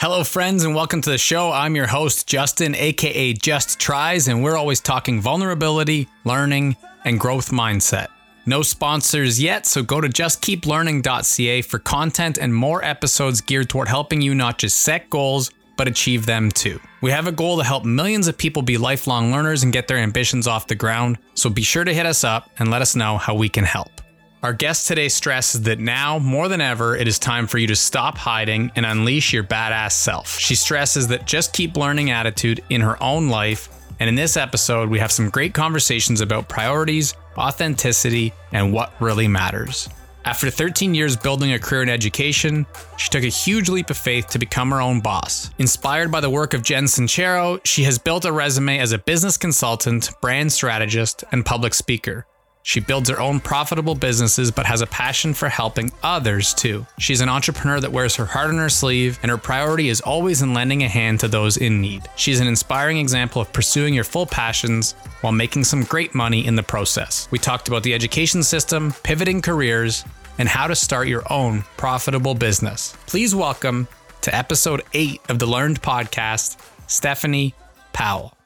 Hello, friends, and welcome to the show. I'm your host, Justin, aka Just Tries, and we're always talking vulnerability, learning, and growth mindset. No sponsors yet, so go to justkeeplearning.ca for content and more episodes geared toward helping you not just set goals, but achieve them too. We have a goal to help millions of people be lifelong learners and get their ambitions off the ground, so be sure to hit us up and let us know how we can help. Our guest today stresses that now, more than ever, it is time for you to stop hiding and unleash your badass self. She stresses that just keep learning attitude in her own life. And in this episode, we have some great conversations about priorities, authenticity, and what really matters. After 13 years building a career in education, she took a huge leap of faith to become her own boss. Inspired by the work of Jen Sincero, she has built a resume as a business consultant, brand strategist, and public speaker. She builds her own profitable businesses, but has a passion for helping others too. She's an entrepreneur that wears her heart on her sleeve, and her priority is always in lending a hand to those in need. She's an inspiring example of pursuing your full passions while making some great money in the process. We talked about the education system, pivoting careers, and how to start your own profitable business. Please welcome to episode eight of the Learned Podcast, Stephanie Powell.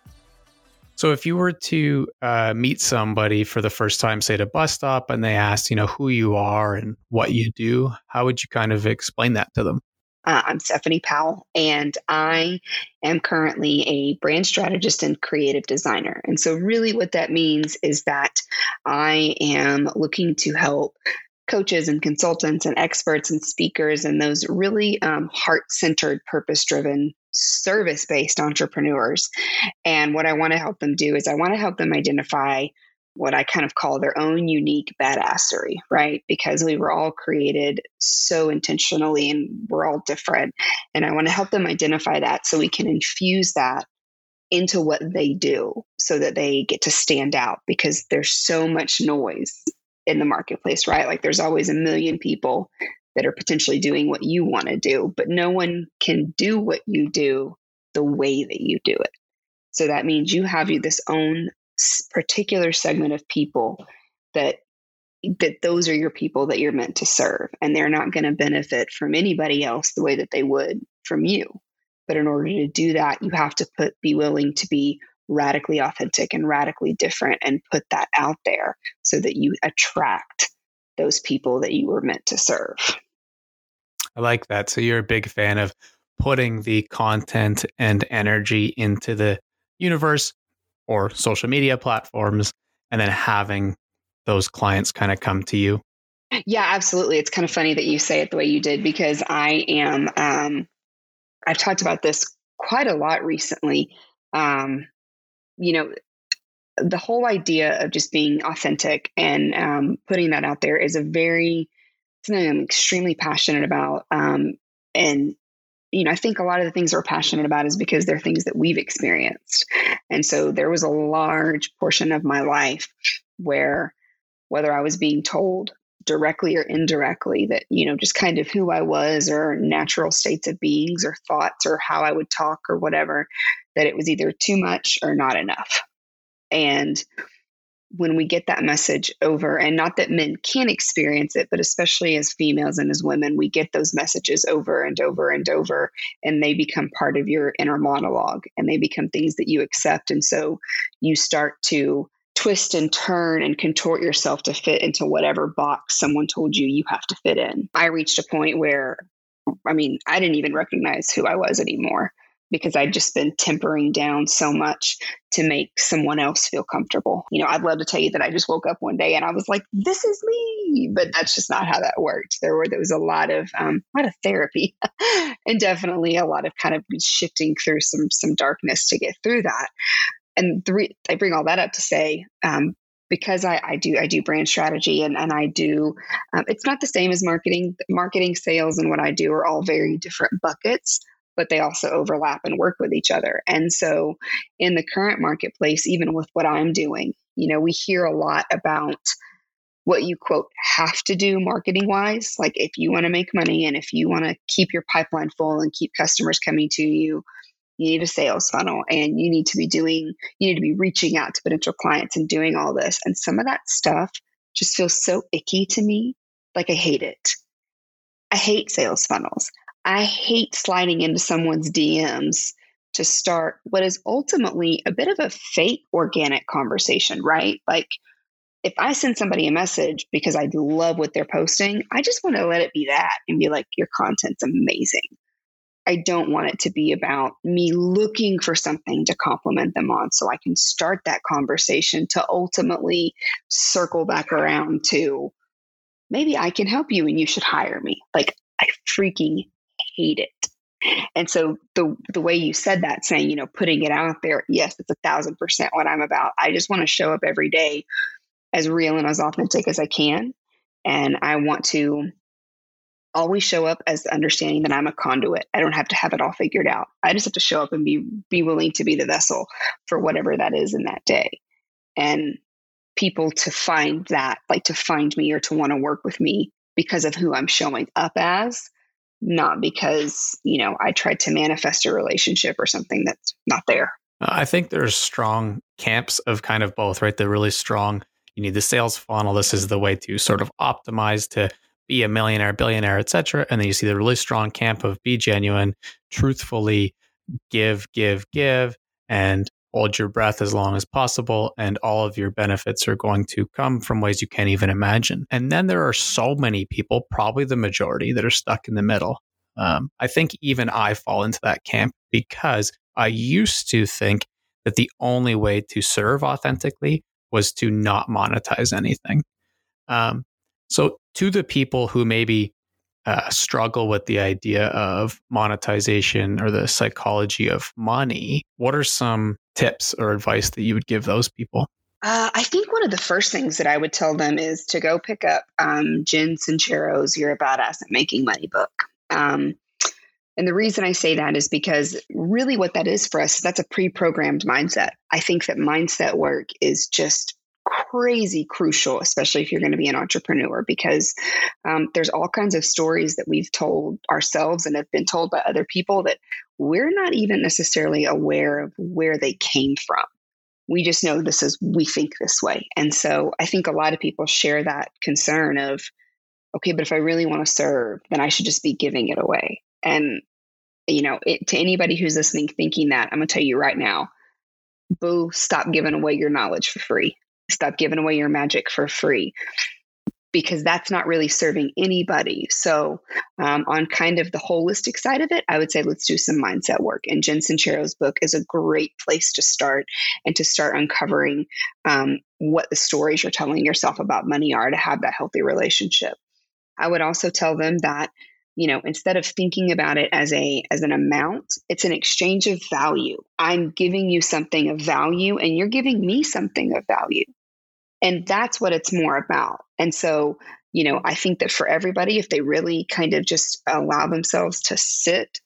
So if you were to uh, meet somebody for the first time, say at a bus stop, and they asked, you know, who you are and what you do, how would you kind of explain that to them? Uh, I'm Stephanie Powell, and I am currently a brand strategist and creative designer. And so, really, what that means is that I am looking to help coaches and consultants and experts and speakers and those really um, heart centered, purpose driven, service based entrepreneurs. And what I want to help them do is I want to help them identify what I kind of call their own unique badassery, right? Because we were all created so intentionally and we're all different. And I want to help them identify that so we can infuse that into what they do so that they get to stand out because there's so much noise in the marketplace, right? Like there's always a million people that are potentially doing what you want to do, but no one can do what you do the way that you do it. So that means you have you this own particular segment of people that that those are your people that you're meant to serve and they're not going to benefit from anybody else the way that they would from you. But in order to do that, you have to put be willing to be radically authentic and radically different and put that out there so that you attract those people that you were meant to serve. I like that. So you're a big fan of putting the content and energy into the universe or social media platforms and then having those clients kind of come to you. Yeah, absolutely. It's kind of funny that you say it the way you did because I am um I've talked about this quite a lot recently. Um you know, the whole idea of just being authentic and um, putting that out there is a very something I'm extremely passionate about. Um, and you know, I think a lot of the things we're passionate about is because they're things that we've experienced. And so there was a large portion of my life where whether I was being told directly or indirectly that, you know, just kind of who I was or natural states of beings or thoughts or how I would talk or whatever, that it was either too much or not enough. And when we get that message over, and not that men can't experience it, but especially as females and as women, we get those messages over and over and over, and they become part of your inner monologue and they become things that you accept. And so you start to twist and turn and contort yourself to fit into whatever box someone told you you have to fit in. I reached a point where, I mean, I didn't even recognize who I was anymore because I'd just been tempering down so much to make someone else feel comfortable. You know, I'd love to tell you that I just woke up one day and I was like, "This is me," but that's just not how that worked. There were there was a lot of um, a lot of therapy, and definitely a lot of kind of shifting through some some darkness to get through that. And I bring all that up to say. Um, because I, I, do I do brand strategy and, and I do um, it's not the same as marketing marketing sales and what I do are all very different buckets but they also overlap and work with each other. And so, in the current marketplace, even with what I'm doing, you know, we hear a lot about what you quote have to do marketing wise. Like, if you want to make money and if you want to keep your pipeline full and keep customers coming to you, you need a sales funnel and you need to be doing, you need to be reaching out to potential clients and doing all this. And some of that stuff just feels so icky to me. Like, I hate it. I hate sales funnels. I hate sliding into someone's DMs to start what is ultimately a bit of a fake organic conversation, right? Like, if I send somebody a message because I love what they're posting, I just want to let it be that and be like, your content's amazing. I don't want it to be about me looking for something to compliment them on so I can start that conversation to ultimately circle back around to maybe I can help you and you should hire me. Like, I freaking hate it. And so the the way you said that, saying, you know, putting it out there, yes, it's a thousand percent what I'm about. I just want to show up every day as real and as authentic as I can. And I want to always show up as understanding that I'm a conduit. I don't have to have it all figured out. I just have to show up and be be willing to be the vessel for whatever that is in that day. And people to find that, like to find me or to want to work with me because of who I'm showing up as, not because, you know, I tried to manifest a relationship or something that's not there. Uh, I think there's strong camps of kind of both, right? The really strong, you need the sales funnel. This is the way to sort of optimize to be a millionaire, billionaire, etc. And then you see the really strong camp of be genuine, truthfully give, give, give, and hold your breath as long as possible. And all of your benefits are going to come from ways you can't even imagine. And then there are so many people, probably the majority, that are stuck in the middle. Um, I think even I fall into that camp because I used to think that the only way to serve authentically was to not monetize anything. Um, so, to the people who maybe uh, struggle with the idea of monetization or the psychology of money, what are some tips or advice that you would give those people? Uh, I think one of the first things that I would tell them is to go pick up um, Jen Sincero's You're a Badass at Making Money book. Um, and the reason I say that is because really what that is for us, that's a pre programmed mindset. I think that mindset work is just crazy crucial, especially if you're going to be an entrepreneur, because um, there's all kinds of stories that we've told ourselves and have been told by other people that we're not even necessarily aware of where they came from. We just know this is, we think this way. And so I think a lot of people share that concern of, okay, but if I really want to serve, then I should just be giving it away. And, you know, it, to anybody who's listening, thinking that, I'm going to tell you right now, boo, stop giving away your knowledge for free. Stop giving away your magic for free because that's not really serving anybody. So, um, on kind of the holistic side of it, I would say let's do some mindset work. And Jen Sincero's book is a great place to start and to start uncovering um, what the stories you're telling yourself about money are to have that healthy relationship. I would also tell them that you know instead of thinking about it as a as an amount it's an exchange of value. I'm giving you something of value and you're giving me something of value. And that's what it's more about. And so you know i think that for everybody if they really kind of just allow themselves to sit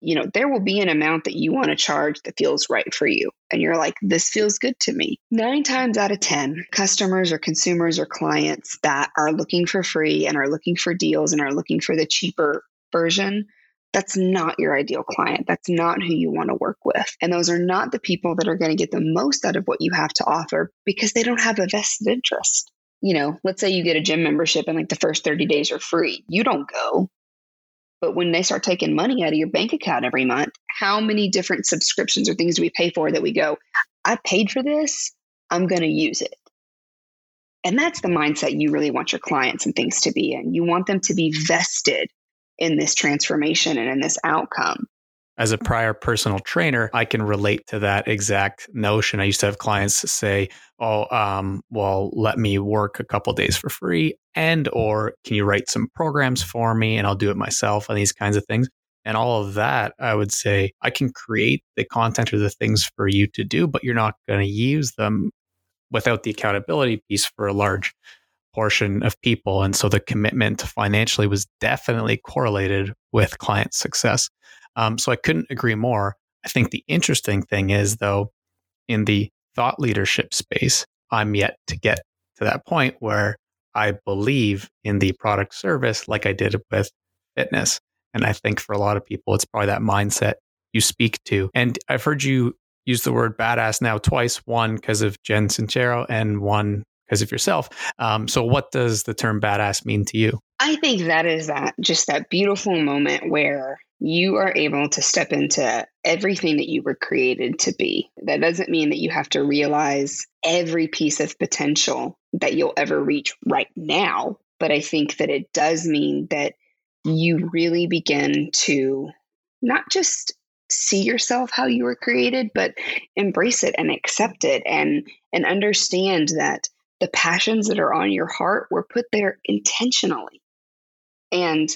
you know, there will be an amount that you want to charge that feels right for you. And you're like, this feels good to me. Nine times out of 10, customers or consumers or clients that are looking for free and are looking for deals and are looking for the cheaper version, that's not your ideal client. That's not who you want to work with. And those are not the people that are going to get the most out of what you have to offer because they don't have a vested interest. You know, let's say you get a gym membership and like the first 30 days are free. You don't go but when they start taking money out of your bank account every month, how many different subscriptions or things do we pay for that we go, I paid for this, I'm going to use it? And that's the mindset you really want your clients and things to be in. You want them to be vested in this transformation and in this outcome as a prior personal trainer, I can relate to that exact notion. I used to have clients say, "Oh, um, well, let me work a couple days for free, and or can you write some programs for me, and I'll do it myself," and these kinds of things. And all of that, I would say, I can create the content or the things for you to do, but you're not going to use them without the accountability piece for a large portion of people. And so the commitment financially was definitely correlated with client success. Um, so I couldn't agree more. I think the interesting thing is, though, in the thought leadership space, I'm yet to get to that point where I believe in the product service like I did with fitness. And I think for a lot of people, it's probably that mindset you speak to. And I've heard you use the word badass now twice one because of Jen Sincero and one because of yourself. Um, so, what does the term badass mean to you? I think that is that just that beautiful moment where you are able to step into everything that you were created to be. That doesn't mean that you have to realize every piece of potential that you'll ever reach right now. But I think that it does mean that you really begin to not just see yourself how you were created, but embrace it and accept it and and understand that the passions that are on your heart were put there intentionally. And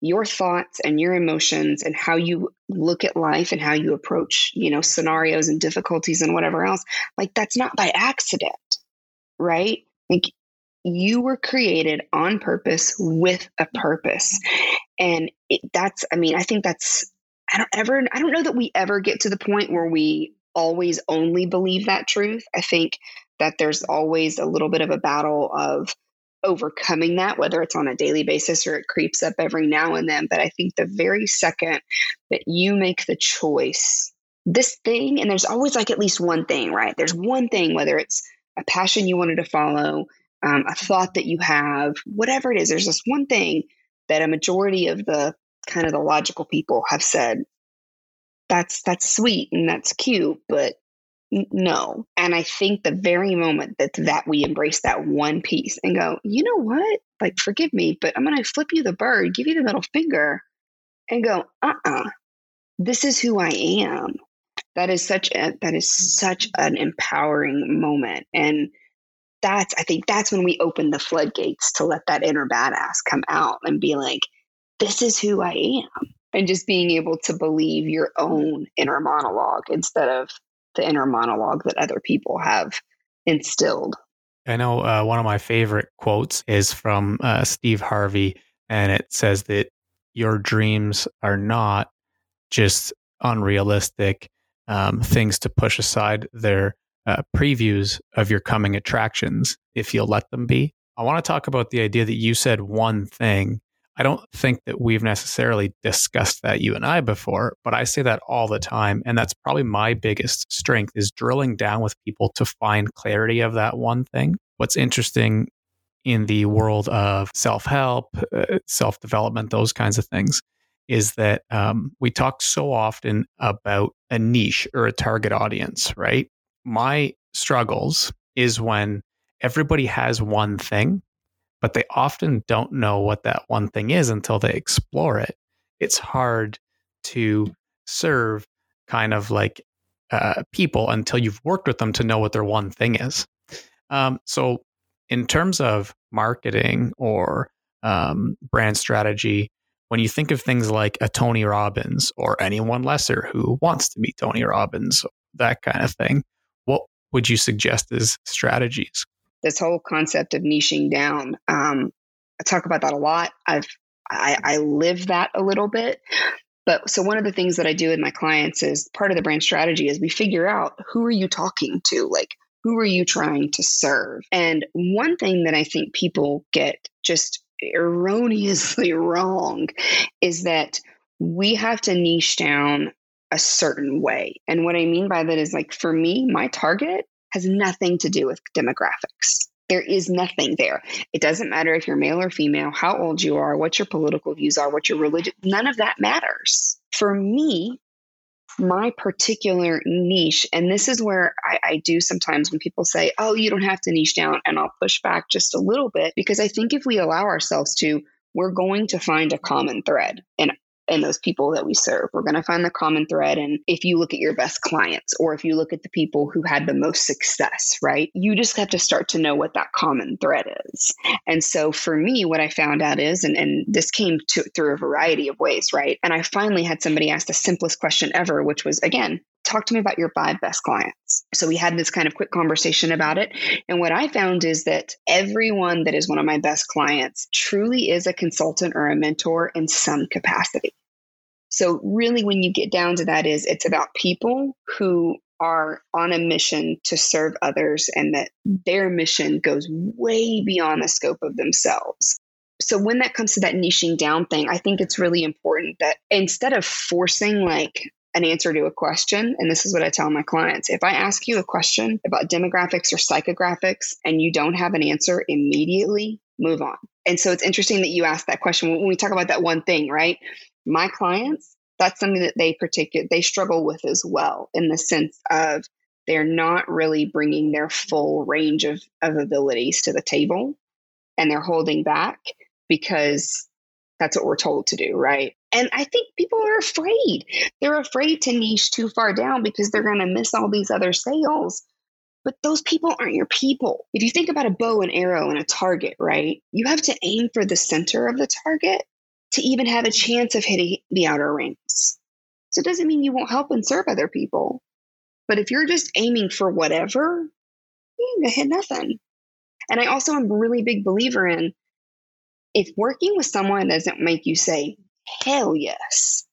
your thoughts and your emotions and how you look at life and how you approach, you know, scenarios and difficulties and whatever else, like that's not by accident, right? Like you were created on purpose with a purpose. And it, that's, I mean, I think that's, I don't ever, I don't know that we ever get to the point where we always only believe that truth. I think that there's always a little bit of a battle of overcoming that, whether it's on a daily basis or it creeps up every now and then. But I think the very second that you make the choice, this thing, and there's always like at least one thing, right? There's one thing, whether it's a passion you wanted to follow, um, a thought that you have, whatever it is, there's this one thing that a majority of the kind of the logical people have said that's that's sweet and that's cute but no. And i think the very moment that that we embrace that one piece and go you know what? Like forgive me but i'm going to flip you the bird give you the middle finger and go uh-uh. This is who i am. That is such a that is such an empowering moment. And that's i think that's when we open the floodgates to let that inner badass come out and be like this is who i am. And just being able to believe your own inner monologue instead of the inner monologue that other people have instilled. I know uh, one of my favorite quotes is from uh, Steve Harvey, and it says that your dreams are not just unrealistic um, things to push aside. They're uh, previews of your coming attractions if you'll let them be. I want to talk about the idea that you said one thing I don't think that we've necessarily discussed that you and I before, but I say that all the time. And that's probably my biggest strength is drilling down with people to find clarity of that one thing. What's interesting in the world of self help, uh, self development, those kinds of things, is that um, we talk so often about a niche or a target audience, right? My struggles is when everybody has one thing but they often don't know what that one thing is until they explore it. It's hard to serve kind of like uh, people until you've worked with them to know what their one thing is. Um, so, in terms of marketing or um, brand strategy, when you think of things like a Tony Robbins or anyone lesser who wants to meet Tony Robbins, that kind of thing, what would you suggest as strategies? This whole concept of niching down. Um, I talk about that a lot. I've I, I live that a little bit. But so one of the things that I do with my clients is part of the brand strategy is we figure out who are you talking to? Like who are you trying to serve? And one thing that I think people get just erroneously wrong is that we have to niche down a certain way. And what I mean by that is like for me, my target has nothing to do with demographics. There is nothing there. It doesn't matter if you're male or female, how old you are, what your political views are, what your religion, none of that matters. For me, my particular niche, and this is where I, I, do sometimes when people say, oh, you don't have to niche down, and I'll push back just a little bit because I think if we allow ourselves to, we're going to find a common thread. And and those people that we serve. We're going to find the common thread. And if you look at your best clients or if you look at the people who had the most success, right, you just have to start to know what that common thread is. And so for me, what I found out is, and, and this came to, through a variety of ways, right? And I finally had somebody ask the simplest question ever, which was, again, talk to me about your five best clients. So we had this kind of quick conversation about it. And what I found is that everyone that is one of my best clients truly is a consultant or a mentor in some capacity. So really when you get down to that is it's about people who are on a mission to serve others and that their mission goes way beyond the scope of themselves. So when that comes to that niching down thing, I think it's really important that instead of forcing like an answer to a question, and this is what I tell my clients, if I ask you a question about demographics or psychographics and you don't have an answer immediately, move on And so it's interesting that you asked that question when we talk about that one thing, right? My clients, that's something that they particular they struggle with as well in the sense of they're not really bringing their full range of, of abilities to the table and they're holding back because that's what we're told to do, right? And I think people are afraid. They're afraid to niche too far down because they're going to miss all these other sales. But those people aren't your people. If you think about a bow and arrow and a target, right? You have to aim for the center of the target to even have a chance of hitting the outer rings. So it doesn't mean you won't help and serve other people. But if you're just aiming for whatever, you ain't gonna hit nothing. And I also am a really big believer in if working with someone doesn't make you say, hell yes,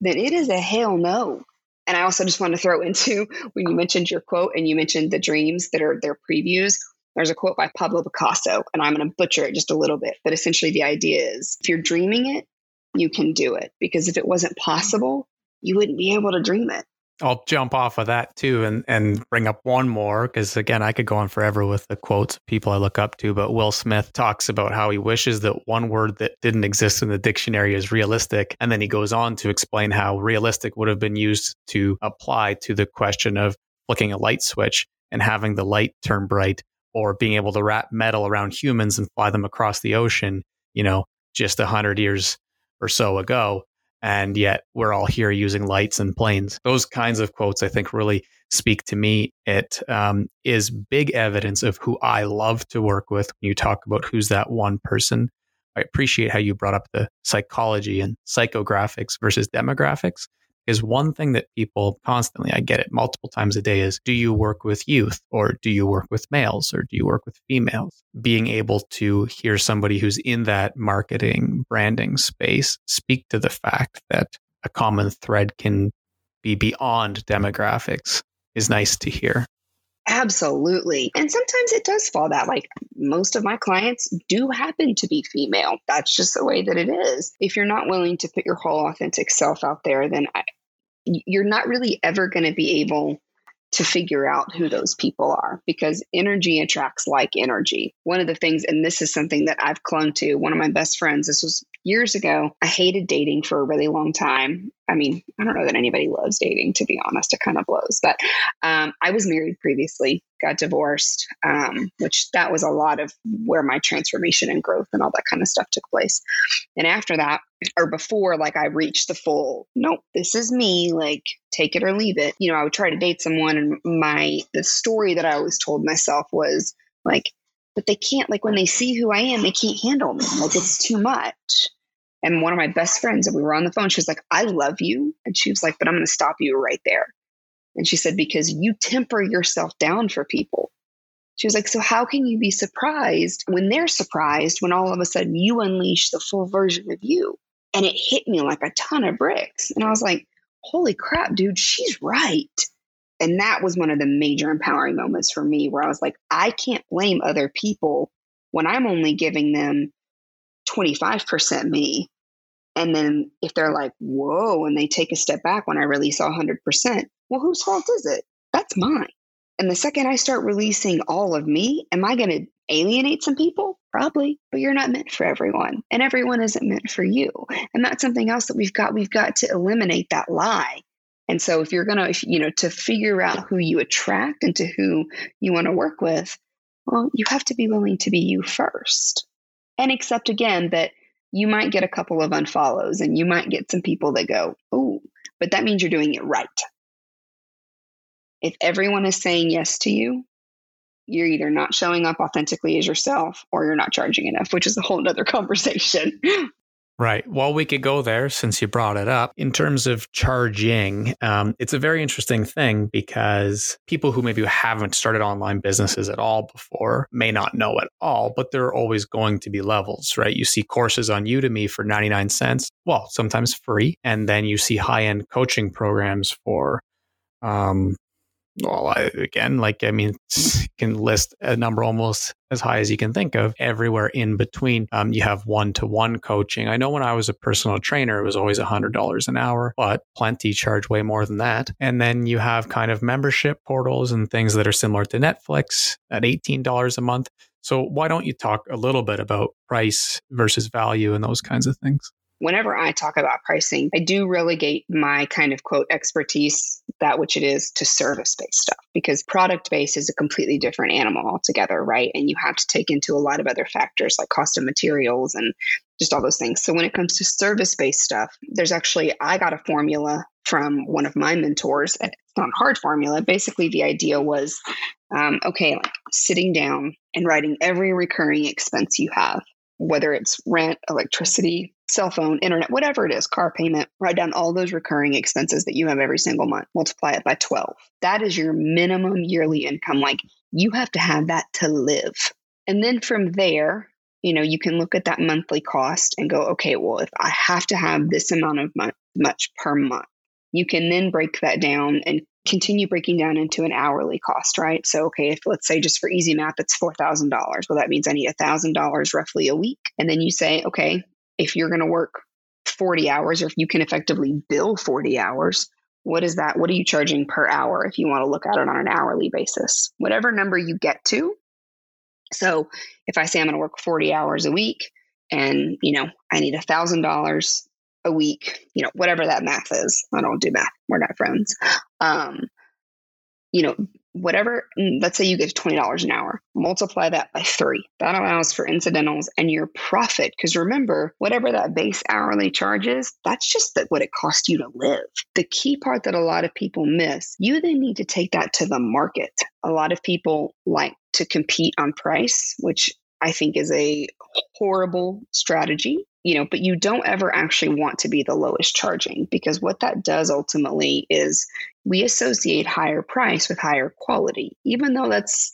then it is a hell no. And I also just want to throw into when you mentioned your quote and you mentioned the dreams that are their previews. There's a quote by Pablo Picasso, and I'm going to butcher it just a little bit. But essentially, the idea is if you're dreaming it, you can do it. Because if it wasn't possible, you wouldn't be able to dream it. I'll jump off of that too and, and bring up one more because again, I could go on forever with the quotes of people I look up to. But Will Smith talks about how he wishes that one word that didn't exist in the dictionary is realistic. And then he goes on to explain how realistic would have been used to apply to the question of flicking a light switch and having the light turn bright or being able to wrap metal around humans and fly them across the ocean, you know, just a hundred years or so ago and yet we're all here using lights and planes. Those kinds of quotes, I think, really speak to me. It um, is big evidence of who I love to work with. When you talk about who's that one person, I appreciate how you brought up the psychology and psychographics versus demographics is one thing that people constantly, I get it multiple times a day, is do you work with youth or do you work with males or do you work with females? Being able to hear somebody who's in that marketing branding space speak to the fact that a common thread can be beyond demographics is nice to hear. Absolutely. And sometimes it does fall that like most of my clients do happen to be female. That's just the way that it is. If you're not willing to put your whole authentic self out there, then I, you're not really ever going to be able to figure out who those people are because energy attracts like energy. One of the things, and this is something that I've clung to, one of my best friends, this was years ago. I hated dating for a really long time. I mean, I don't know that anybody loves dating, to be honest. It kind of blows. But um, I was married previously, got divorced, um, which that was a lot of where my transformation and growth and all that kind of stuff took place. And after that, or before, like I reached the full, nope, this is me, like take it or leave it. You know, I would try to date someone, and my the story that I always told myself was like, but they can't like when they see who I am, they can't handle me. Like it's too much. And one of my best friends, and we were on the phone, she was like, I love you. And she was like, but I'm going to stop you right there. And she said, because you temper yourself down for people. She was like, so how can you be surprised when they're surprised when all of a sudden you unleash the full version of you? And it hit me like a ton of bricks. And I was like, holy crap, dude, she's right. And that was one of the major empowering moments for me where I was like, I can't blame other people when I'm only giving them 25% me. And then if they're like, whoa, and they take a step back when I release all 100%, well, whose fault is it? That's mine. And the second I start releasing all of me, am I going to alienate some people? Probably, but you're not meant for everyone, and everyone isn't meant for you. And that's something else that we've got. We've got to eliminate that lie. And so, if you're going to, you know, to figure out who you attract and to who you want to work with, well, you have to be willing to be you first and accept again that you might get a couple of unfollows and you might get some people that go, oh, but that means you're doing it right. If everyone is saying yes to you, you're either not showing up authentically as yourself or you're not charging enough, which is a whole other conversation. Right. Well, we could go there since you brought it up. In terms of charging, um, it's a very interesting thing because people who maybe haven't started online businesses at all before may not know at all, but there are always going to be levels, right? You see courses on Udemy for 99 cents, well, sometimes free. And then you see high end coaching programs for um, well, I, again, like, I mean, you can list a number almost as high as you can think of everywhere in between. Um, you have one to one coaching. I know when I was a personal trainer, it was always $100 an hour, but plenty charge way more than that. And then you have kind of membership portals and things that are similar to Netflix at $18 a month. So, why don't you talk a little bit about price versus value and those kinds of things? Whenever I talk about pricing, I do relegate my kind of quote expertise, that which it is, to service based stuff because product based is a completely different animal altogether, right? And you have to take into a lot of other factors like cost of materials and just all those things. So when it comes to service based stuff, there's actually, I got a formula from one of my mentors. It's not a hard formula. Basically, the idea was um, okay, like sitting down and writing every recurring expense you have whether it's rent, electricity, cell phone, internet, whatever it is, car payment, write down all those recurring expenses that you have every single month, multiply it by 12. That is your minimum yearly income. Like you have to have that to live. And then from there, you know, you can look at that monthly cost and go, okay, well, if I have to have this amount of much per month, you can then break that down and continue breaking down into an hourly cost, right? So, okay, if let's say just for easy math, it's $4,000. Well, that means I need $1,000 roughly a week. And then you say, okay, if you're going to work 40 hours or if you can effectively bill 40 hours, what is that? What are you charging per hour if you want to look at it on an hourly basis? Whatever number you get to. So, if I say I'm going to work 40 hours a week and, you know, I need $1,000 a week, you know, whatever that math is. I don't do math. We're not friends. Um, you know, whatever, mm, let's say you get $20 an hour, multiply that by three. That allows for incidentals and your profit. Because remember, whatever that base hourly charge is, that's just what it costs you to live. The key part that a lot of people miss, you then need to take that to the market. A lot of people like to compete on price, which I think is a horrible strategy you know, but you don't ever actually want to be the lowest charging because what that does ultimately is we associate higher price with higher quality, even though that's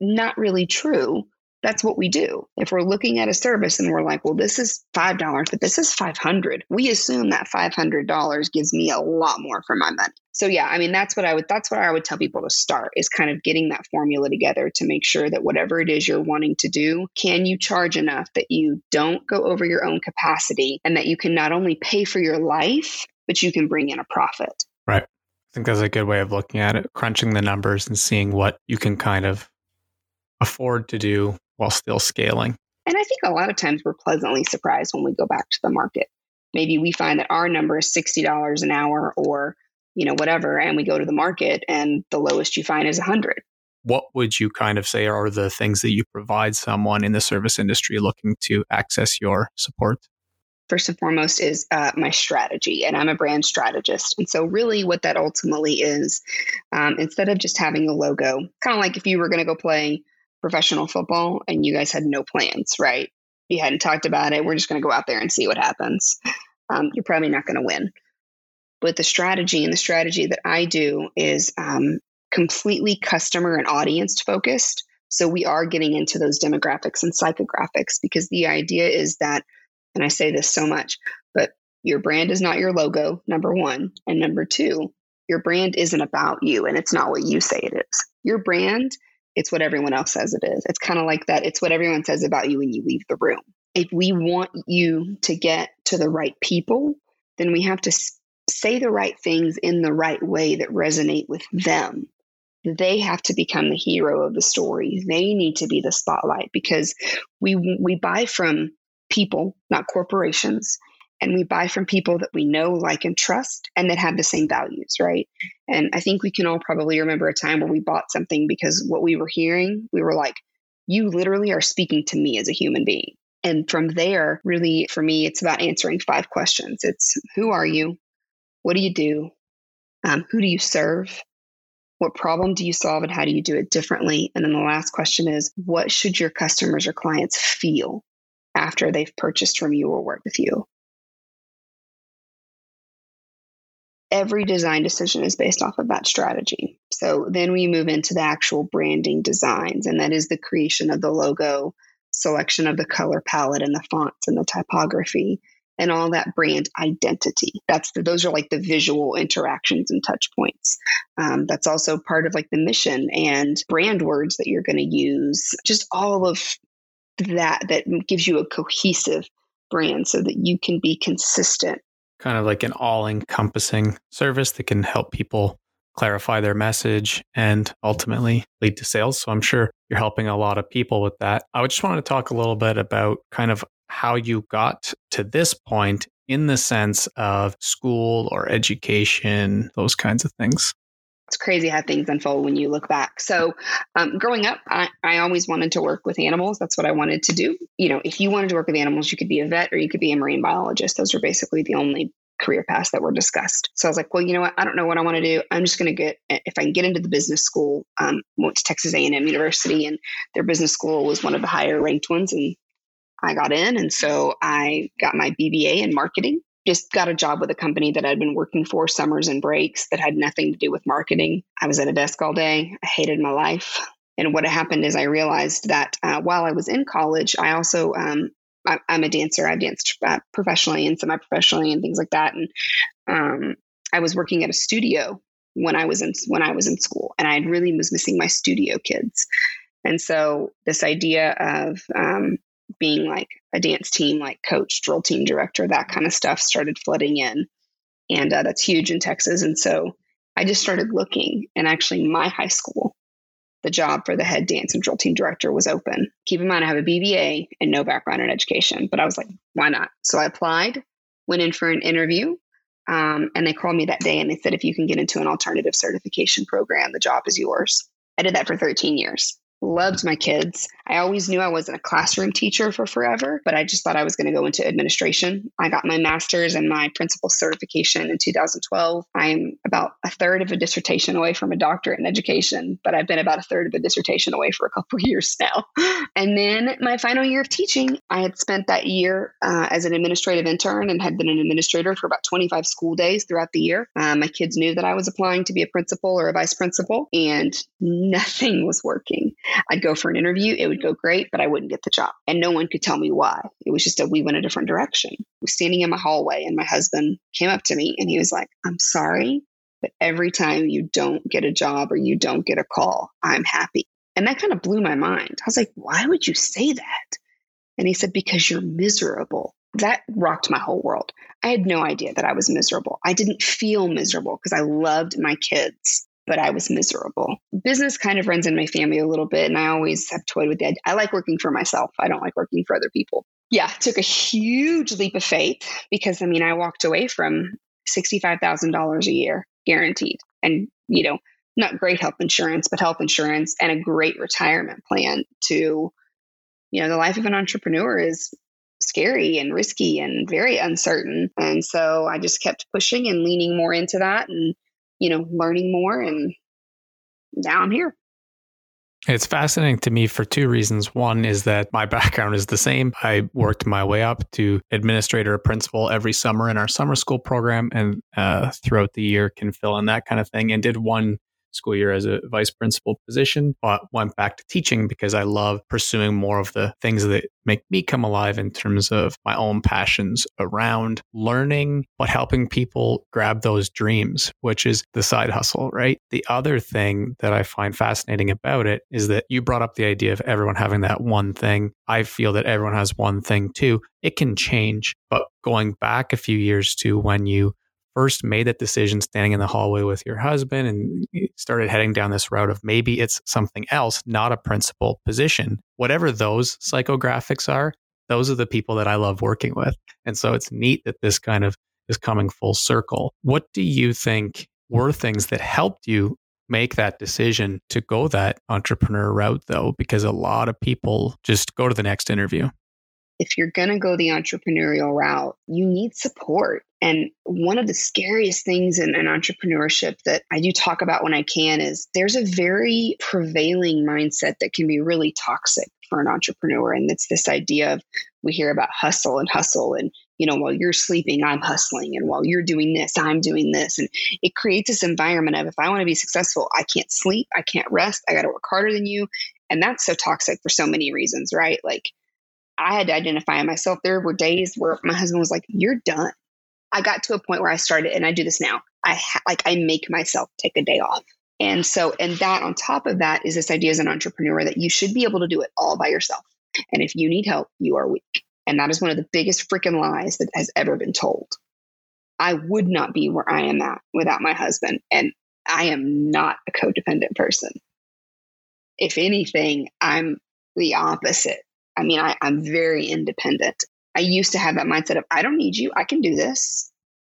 not really true that's what we do. If we're looking at a service and we're like, well, this is $5, but this is 500, we assume that $500 gives me a lot more for my money. So yeah, I mean, that's what I would, that's what I would tell people to start is kind of getting that formula together to make sure that whatever it is you're wanting to do, can you charge enough that you don't go over your own capacity and that you can not only pay for your life, but you can bring in a profit. Right. I think that's a good way of looking at it, crunching the numbers and seeing what you can kind of afford to do while still scaling. And I think a lot of times we're pleasantly surprised when we go back to the market. Maybe we find that our number is $60 an hour or, you know, whatever, and we go to the market and the lowest you find is 100. What would you kind of say are the things that you provide someone in the service industry looking to access your support? First and foremost is uh, my strategy, and I'm a brand strategist. And so, really, what that ultimately is, um, instead of just having a logo, kind of like if you were going to go play professional football and you guys had no plans, right? You hadn't talked about it. We're just going to go out there and see what happens. Um, you're probably not going to win. But the strategy and the strategy that I do is um, completely customer and audience focused. So we are getting into those demographics and psychographics because the idea is that, and I say this so much, but your brand is not your logo, number one. And number two, your brand isn't about you and it's not what you say it is. Your brand it's what everyone else says it is. It's kind of like that. It's what everyone says about you when you leave the room. If we want you to get to the right people, then we have to say the right things in the right way that resonate with them. They have to become the hero of the story. They need to be the spotlight because we we buy from people, not corporations and we buy from people that we know, like, and trust and that have the same values, right? And I think we can all probably remember a time where we bought something because what we were hearing, we were like, you literally are speaking to me as a human being. And from there, really, for me, it's about answering five questions. It's who are you? What do you do? Um, who do you serve? What problem do you solve and how do you do it differently? And then the last question is what should your customers or clients feel after they've purchased from you or worked with you? Every design decision is based off of that strategy. So then we move into the actual branding designs, and that is the creation of the logo, selection of the color palette and the fonts and the typography and all that brand identity. That's the, those are like the visual interactions and touch points. Um, that's also part of like the mission and brand words that you're going to use. Just all of that that gives you a cohesive brand so that you can be consistent kind of like an all encompassing service that can help people clarify their message and ultimately lead to sales. So I'm sure you're helping a lot of people with that. I just wanted to talk a little bit about kind of how you got to this point in the sense of school or education, those kinds of things it's crazy how things unfold when you look back. So, um, growing up, I, I, always wanted to work with animals. That's what I wanted to do. You know, if you wanted to work with animals, you could be a vet or you could be a marine biologist. Those are basically the only career paths that were discussed. So I was like, well, you know what? I don't know what I want to do. I'm just going to get if I can get into the business school. Um, went to Texas A&M University, and their business school was one of the higher ranked ones, and I got in. And so I got my BBA in marketing just got a job with a company that I'd been working for summers and breaks that had nothing to do with marketing. I was at a desk all day. I hated my life. And what happened is I realized that uh, while I was in college, I also, um, I, am a dancer. I've danced uh, professionally and semi professionally and things like that. And um, I was working at a studio when I was in when I was in school, and I really was missing my studio kids. And so this idea of um, being like a dance team, like coach, drill team director, that kind of stuff started flooding in. And uh, that's huge in Texas. And so I just started looking. And actually, my high school, the job for the head dance and drill team director was open. Keep in mind, I have a BBA and no background in education, but I was like, why not? So I applied, went in for an interview. Um, and they called me that day and they said, if you can get into an alternative certification program, the job is yours. I did that for 13 years loved my kids. I always knew I wasn't a classroom teacher for forever, but I just thought I was going to go into administration. I got my master's and my principal certification in 2012. I'm about a third of a dissertation away from a doctorate in education, but I've been about a third of a dissertation away for a couple years now. And then my final year of teaching, I had spent that year uh, as an administrative intern and had been an administrator for about 25 school days throughout the year. Um, my kids knew that I was applying to be a principal or a vice principal, and nothing was working. I'd go for an interview, it would go great, but I wouldn't get the job. And no one could tell me why. It was just that we went a different direction. I was standing in my hallway and my husband came up to me and he was like, I'm sorry, but every time you don't get a job or you don't get a call, I'm happy. And that kind of blew my mind. I was like, why would you say that? And he said, because you're miserable. That rocked my whole world. I had no idea that I was miserable. I didn't feel miserable because I loved my kids but I was miserable. Business kind of runs in my family a little bit, and I always have toyed with that. I like working for myself. I don't like working for other people. Yeah, took a huge leap of faith because I mean, I walked away from $65,000 a year guaranteed and, you know, not great health insurance, but health insurance and a great retirement plan to, you know, the life of an entrepreneur is scary and risky and very uncertain. And so I just kept pushing and leaning more into that and you know, learning more. And now I'm here. It's fascinating to me for two reasons. One is that my background is the same. I worked my way up to administrator, principal every summer in our summer school program, and uh, throughout the year can fill in that kind of thing. And did one school year as a vice principal position, but went back to teaching because I love pursuing more of the things that make me come alive in terms of my own passions around learning, but helping people grab those dreams, which is the side hustle, right? The other thing that I find fascinating about it is that you brought up the idea of everyone having that one thing. I feel that everyone has one thing too. It can change, but going back a few years to when you first made that decision standing in the hallway with your husband and started heading down this route of maybe it's something else, not a principal position, whatever those psychographics are, those are the people that I love working with. And so it's neat that this kind of is coming full circle. What do you think were things that helped you make that decision to go that entrepreneur route though? Because a lot of people just go to the next interview if you're going to go the entrepreneurial route, you need support. And one of the scariest things in, in, entrepreneurship that I do talk about when I can is there's a very prevailing mindset that can be really toxic for an entrepreneur. And it's this idea of we hear about hustle and hustle. And, you know, while you're sleeping, I'm hustling. And while you're doing this, I'm doing this. And it creates this environment of if I want to be successful, I can't sleep, I can't rest, I got to work harder than you. And that's so toxic for so many reasons, right? Like, I had to identify myself. There were days where my husband was like, "You're done." I got to a point where I started, and I do this now. I ha- like I make myself take a day off, and so and that on top of that is this idea as an entrepreneur that you should be able to do it all by yourself, and if you need help, you are weak, and that is one of the biggest freaking lies that has ever been told. I would not be where I am at without my husband, and I am not a codependent person. If anything, I'm the opposite. I mean, I, I'm very independent. I used to have that mindset of, I don't need you. I can do this.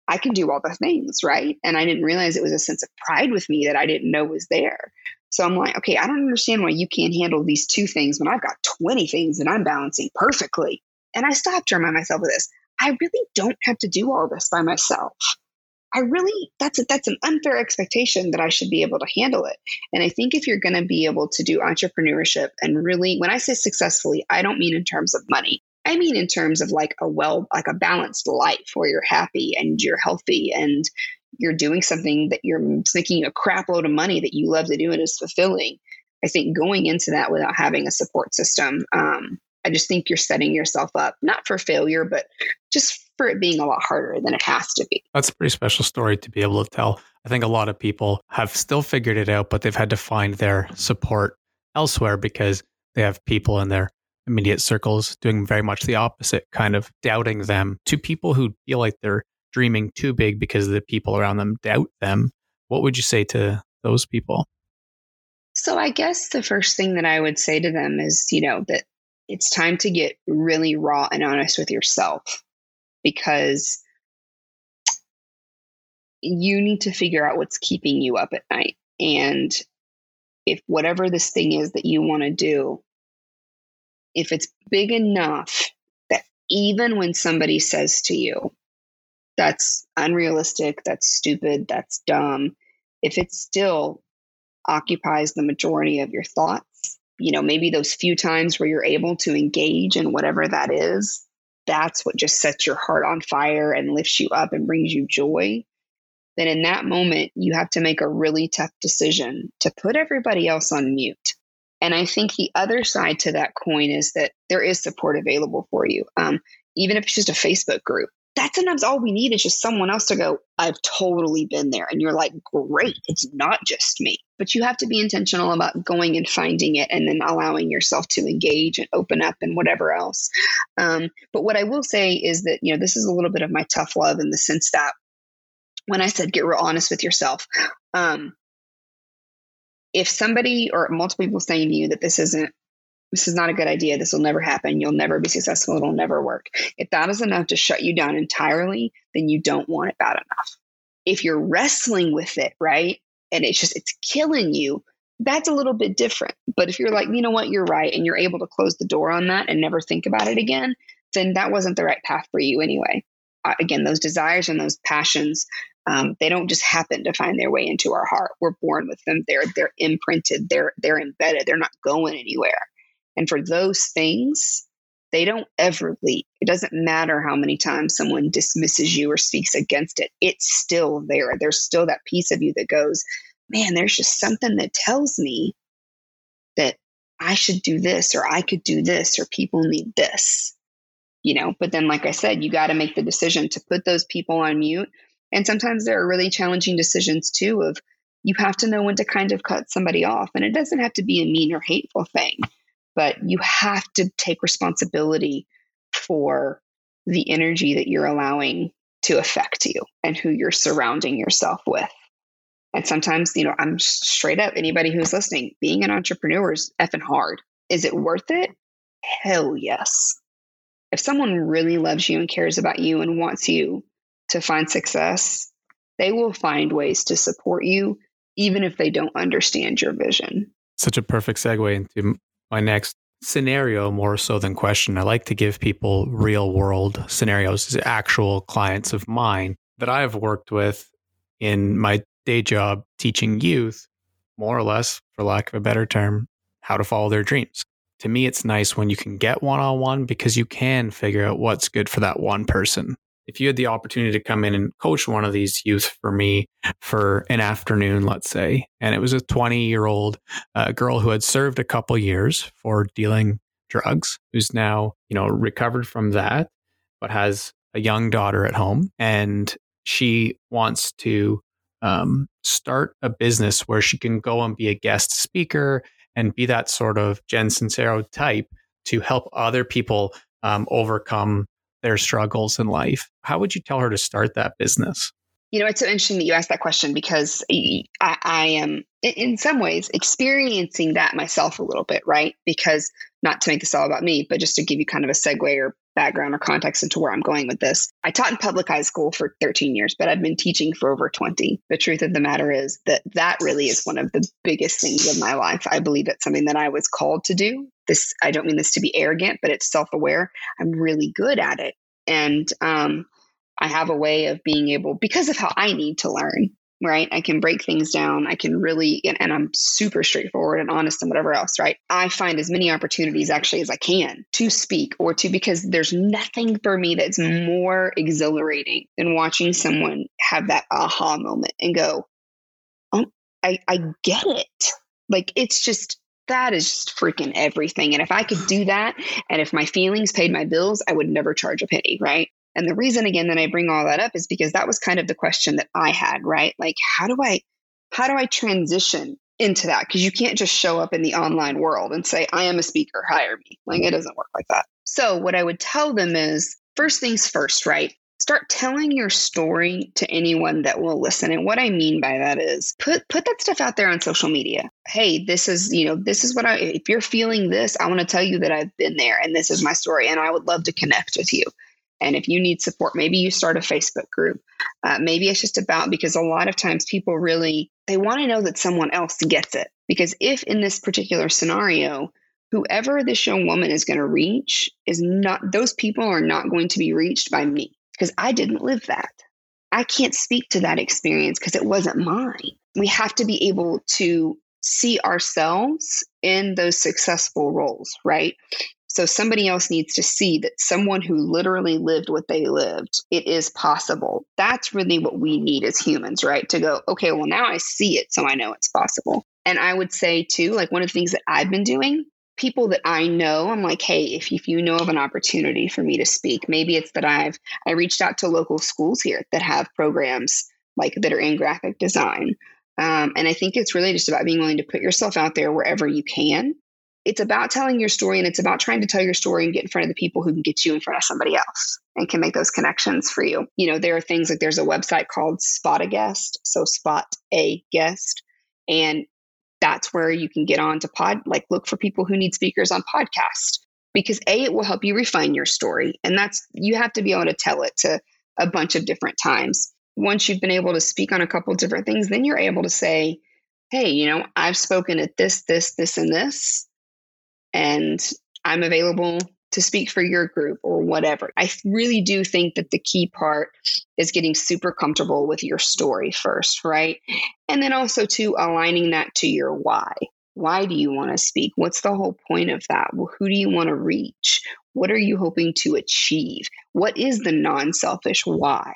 I can do all the things, right? And I didn't realize it was a sense of pride with me that I didn't know was there. So I'm like, okay, I don't understand why you can't handle these two things when I've got 20 things that I'm balancing perfectly. And I stopped to remind myself of this. I really don't have to do all this by myself. I really that's a, that's an unfair expectation that I should be able to handle it. And I think if you're going to be able to do entrepreneurship and really when I say successfully, I don't mean in terms of money. I mean in terms of like a well like a balanced life where you're happy and you're healthy and you're doing something that you're making a crap load of money that you love to do and is fulfilling. I think going into that without having a support system, um, I just think you're setting yourself up not for failure, but just for it being a lot harder than it has to be. That's a pretty special story to be able to tell. I think a lot of people have still figured it out, but they've had to find their support elsewhere because they have people in their immediate circles doing very much the opposite, kind of doubting them. To people who feel like they're dreaming too big because the people around them doubt them, what would you say to those people? So, I guess the first thing that I would say to them is, you know, that it's time to get really raw and honest with yourself because you need to figure out what's keeping you up at night. And if whatever this thing is that you want to do, if it's big enough that even when somebody says to you, that's unrealistic, that's stupid, that's dumb, if it still occupies the majority of your thoughts, you know, maybe those few times where you're able to engage in whatever that is, that's what just sets your heart on fire and lifts you up and brings you joy, then in that moment, you have to make a really tough decision to put everybody else on mute. And I think the other side to that coin is that there is support available for you. Um, even if it's just a Facebook group, that sometimes all we need is just someone else to go, I've totally been there. And you're like, great, it's not just me. But you have to be intentional about going and finding it and then allowing yourself to engage and open up and whatever else. Um, but what I will say is that, you know, this is a little bit of my tough love in the sense that when I said get real honest with yourself, um, if somebody or multiple people saying to you that this isn't this is not a good idea. This will never happen. You'll never be successful. It'll never work. If that is enough to shut you down entirely, then you don't want it bad enough. If you're wrestling with it, right? And it's just, it's killing you, that's a little bit different. But if you're like, you know what, you're right, and you're able to close the door on that and never think about it again, then that wasn't the right path for you anyway. Uh, again, those desires and those passions, um, they don't just happen to find their way into our heart. We're born with them. They're they're imprinted. They're they're embedded. They're not going anywhere. And for those things, they don't ever leave. It doesn't matter how many times someone dismisses you or speaks against it, it's still there. There's still that piece of you that goes, man, there's just something that tells me that I should do this or I could do this or people need this. You know, but then, like I said, you got to make the decision to put those people on mute. And sometimes there are really challenging decisions too of you have to know when to kind of cut somebody off. And it doesn't have to be a mean or hateful thing but you have to take responsibility for the energy that you're allowing to affect you and who you're surrounding yourself with. And sometimes, you know, I'm straight up anybody who's listening, being an entrepreneur is effing hard. Is it worth it? Hell yes. If someone really loves you and cares about you and wants you to find success, they will find ways to support you, even if they don't understand your vision. Such a perfect segue into my next scenario more so than question. I like to give people real world scenarios, actual clients of mine that I've worked with in my day job teaching youth, more or less, for lack of a better term, how to follow their dreams. To me, it's nice when you can get one on one because you can figure out what's good for that one person if you had the opportunity to come in and coach one of these youth for me for an afternoon, let's say, and it was a 20 year old uh, girl who had served a couple years for dealing drugs, who's now, you know, recovered from that, but has a young daughter at home. And she wants to um, start a business where she can go and be a guest speaker and be that sort of Jen Sincero type to help other people um, overcome their struggles in life. How would you tell her to start that business? You know, it's so interesting that you asked that question because I, I am, in some ways, experiencing that myself a little bit, right? Because not to make this all about me, but just to give you kind of a segue or background or context into where I'm going with this. I taught in public high school for 13 years, but I've been teaching for over 20. The truth of the matter is that that really is one of the biggest things of my life. I believe it's something that I was called to do. This, I don't mean this to be arrogant, but it's self aware. I'm really good at it. And um, I have a way of being able, because of how I need to learn, right? I can break things down. I can really, and, and, I'm super straightforward and honest and whatever else, right? I find as many opportunities actually as I can to speak or to, because there's nothing for me that's more exhilarating than watching someone have that aha moment and go, oh, I, I get it. Like it's just, that is just freaking everything. And if I could do that, and if my feelings paid my bills, I would never charge a penny, right? And the reason again that I bring all that up is because that was kind of the question that I had, right? Like how do I how do I transition into that? Because you can't just show up in the online world and say, I am a speaker, hire me. Like it doesn't work like that. So what I would tell them is first things first, right? Start telling your story to anyone that will listen. And what I mean by that is put put that stuff out there on social media. Hey, this is, you know, this is what I if you're feeling this, I want to tell you that I've been there and this is my story and I would love to connect with you. And if you need support, maybe you start a Facebook group. Uh, maybe it's just about because a lot of times people really they want to know that someone else gets it. Because if in this particular scenario, whoever this young woman is going to reach is not those people are not going to be reached by me because I didn't live that. I can't speak to that experience because it wasn't mine. We have to be able to see ourselves in those successful roles, right? So somebody else needs to see that someone who literally lived what they lived, it is possible. That's really what we need as humans, right? To go, okay, well, now I see it, so I know it's possible. And I would say, too, like one of the things that I've been doing, people that I know, I'm like, hey, if, if you know of an opportunity for me to speak, maybe it's that I've I reached out to local schools here that have programs like that are in graphic design. Um, and I think it's really just about being willing to put yourself out there wherever you can it's about telling your story and it's about trying to tell your story and get in front of the people who can get you in front of somebody else and can make those connections for you. You know, there are things like there's a website called Spot a Guest, so Spot a Guest, and that's where you can get on to pod like look for people who need speakers on podcast because a it will help you refine your story and that's you have to be able to tell it to a bunch of different times once you've been able to speak on a couple of different things then you're able to say hey you know i've spoken at this this this and this and I'm available to speak for your group or whatever. I really do think that the key part is getting super comfortable with your story first, right? And then also to aligning that to your why. Why do you want to speak? What's the whole point of that? Well, who do you want to reach? What are you hoping to achieve? What is the non selfish why?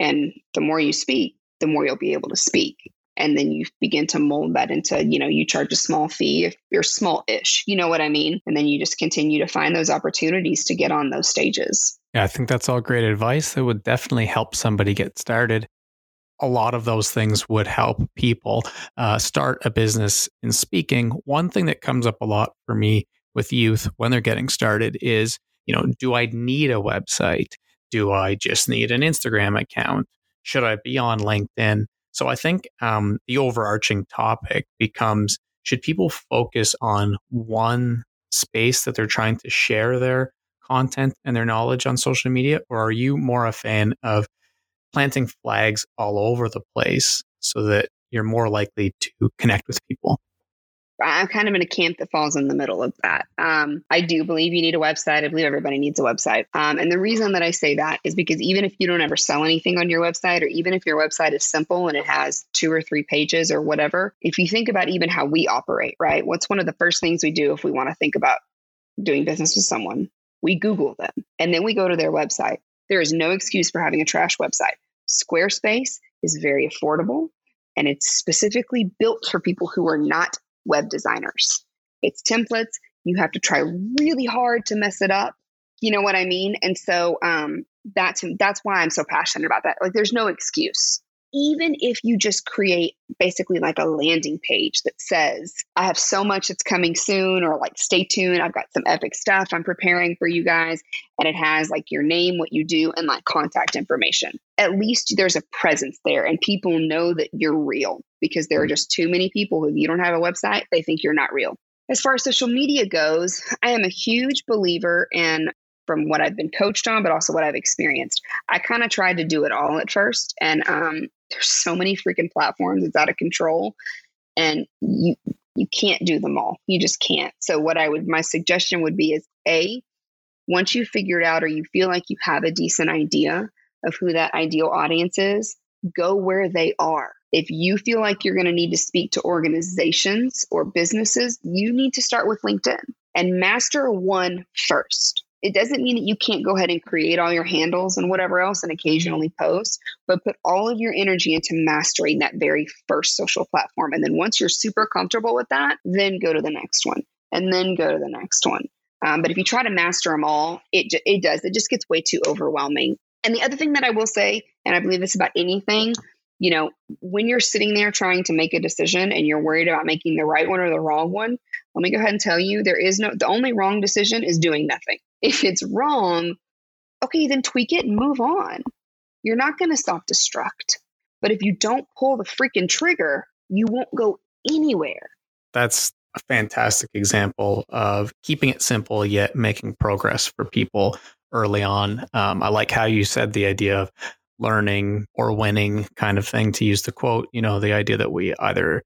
And the more you speak, the more you'll be able to speak and then you begin to mold that into you know you charge a small fee if you're small-ish you know what i mean? And then you just continue to find those opportunities to get on those stages. Yeah i think that's all great advice. That would definitely help somebody get started. A lot of those things would help people uh, start a business in speaking. One thing that comes up a lot for me with youth when they're getting started is you know do i need a website? Do i just need an instagram account? Should i be on linkedin so I think um, the overarching topic becomes should people focus on one space that they're trying to share their content and their knowledge on social media, or are you more a fan of planting flags all over the place so that you're more likely to connect with people? I'm kind of in a camp that falls in the middle of that. Um, I do believe you need a website. I believe everybody needs a website. Um, and the reason that I say that is because even if you don't ever sell anything on your website, or even if your website is simple and it has two or three pages or whatever, if you think about even how we operate, right? What's one of the first things we do if we want to think about doing business with someone? We Google them and then we go to their website. There is no excuse for having a trash website. Squarespace is very affordable and it's specifically built for people who are not web designers. It's templates. You have to try really hard to mess it up. You know what I mean? And so um, that's that's why I'm so passionate about that. Like, there's no excuse. even if you just create basically like a landing page that says, I have so much that's coming soon, or like, stay tuned, I've got some epic stuff I'm preparing for you guys. And it has like your name, what you do, and like contact information. At least there's a presence there and people know that you're real because there are just too many people who, if you don't have a website, they think you're not real. As far as social media goes, I am a huge believer in from what I've been coached on, but also what I've experienced. I kind of tried to do it all at first, and um, there's so many freaking platforms; it's out of control, and you you can't do them all. You just can't. So, what I would my suggestion would be is a once you figure it out or you feel like you have a decent idea of who that ideal audience is, go where they are. If you feel like you're going to need to speak to organizations or businesses, you need to start with LinkedIn and master one first. It doesn't mean that you can't go ahead and create all your handles and whatever else and occasionally post, but put all of your energy into mastering that very first social platform. And then once you're super comfortable with that, then go to the next one and then go to the next one. Um, but if you try to master them all, it, it does. It just gets way too overwhelming. And the other thing that I will say, and I believe this about anything, you know, when you're sitting there trying to make a decision and you're worried about making the right one or the wrong one, let me go ahead and tell you there is no, the only wrong decision is doing nothing. If it's wrong, okay, then tweak it and move on. You're not going to self destruct. But if you don't pull the freaking trigger, you won't go anywhere. That's a fantastic example of keeping it simple yet making progress for people early on. Um, I like how you said the idea of learning or winning kind of thing to use the quote, you know, the idea that we either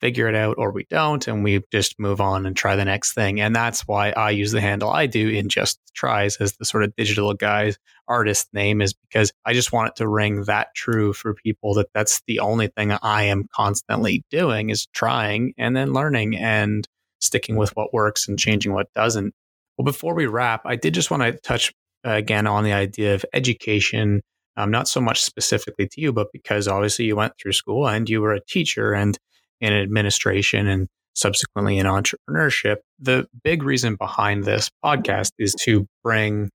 figure it out or we don't and we just move on and try the next thing. And that's why i use the handle i do in just tries as the sort of digital guys artist name is because i just want it to ring that true for people that that's the only thing i am constantly doing is trying and then learning and sticking with what works and changing what doesn't. Well before we wrap i did just want to touch uh, again on the idea of education um, not so much specifically to you but because obviously you went through school and you were a teacher and in administration and subsequently in entrepreneurship. The big reason behind this podcast is to bring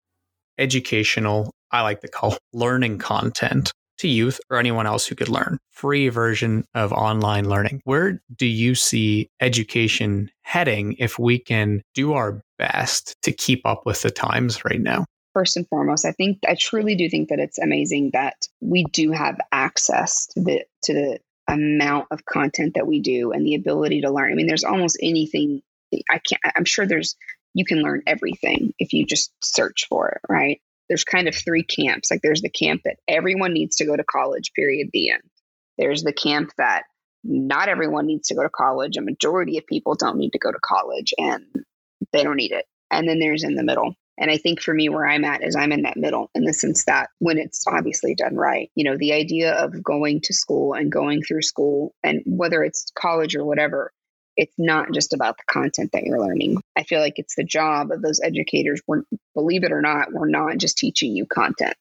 educational, I like to call learning content to youth or anyone else who could learn. Free version of online learning. Where do you see education heading if we can do our best to keep up with the times right now? First and foremost, I think I truly do think that it's amazing that we do have access to the to the amount of content that we do and the ability to learn. I mean, there's almost anything I can't, I'm sure there's, you can learn everything if you just search for it, right? There's kind of three camps. Like there's the camp that everyone needs to go to college, period, the end. There's the camp that not everyone needs to go to college. A majority of people don't need to go to college and they don't need it. And then there's in the middle. And I think for me, where I'm at is I'm in that middle in the sense that when it's obviously done right, you know, the idea of going to school and going through school and whether it's college or whatever, it's not just about the content that you're learning. I feel like it's the job of those educators. We're, believe it or not, we're not just teaching you content.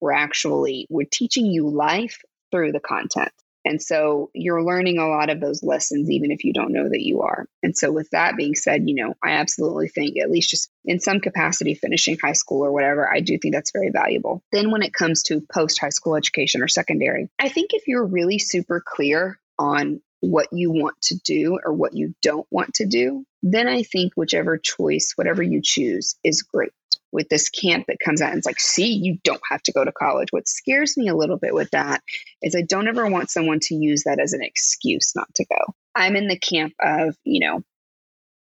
We're actually, we're teaching you life through the content. And so you're learning a lot of those lessons, even if you don't know that you are. And so, with that being said, you know, I absolutely think, at least just in some capacity, finishing high school or whatever, I do think that's very valuable. Then, when it comes to post high school education or secondary, I think if you're really super clear on what you want to do or what you don't want to do, then I think whichever choice, whatever you choose, is great with this camp that comes out and it's like, see, you don't have to go to college. What scares me a little bit with that is I don't ever want someone to use that as an excuse not to go. I'm in the camp of, you know,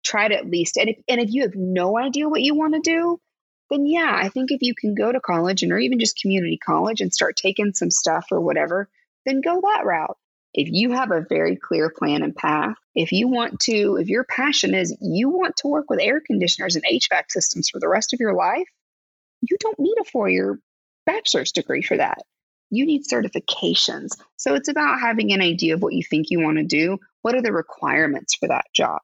try to at least, and if, and if you have no idea what you want to do, then yeah, I think if you can go to college and or even just community college and start taking some stuff or whatever, then go that route if you have a very clear plan and path, if you want to, if your passion is you want to work with air conditioners and HVAC systems for the rest of your life, you don't need a four year bachelor's degree for that. You need certifications. So it's about having an idea of what you think you want to do. What are the requirements for that job?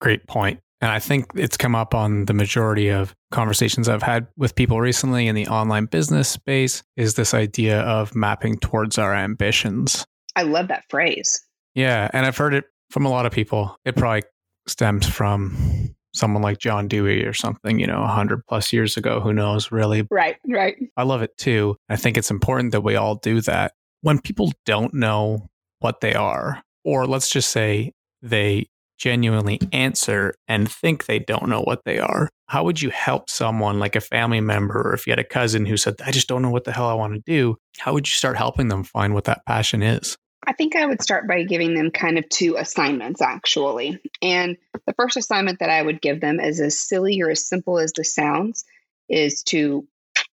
Great point. And I think it's come up on the majority of conversations I've had with people recently in the online business space is this idea of mapping towards our ambitions. I love that phrase. Yeah. And I've heard it from a lot of people. It probably stems from someone like John Dewey or something, you know, 100 plus years ago. Who knows, really? Right, right. I love it too. I think it's important that we all do that. When people don't know what they are, or let's just say they genuinely answer and think they don't know what they are, how would you help someone like a family member or if you had a cousin who said, I just don't know what the hell I want to do? How would you start helping them find what that passion is? I think I would start by giving them kind of two assignments, actually. And the first assignment that I would give them is as silly or as simple as this sounds is to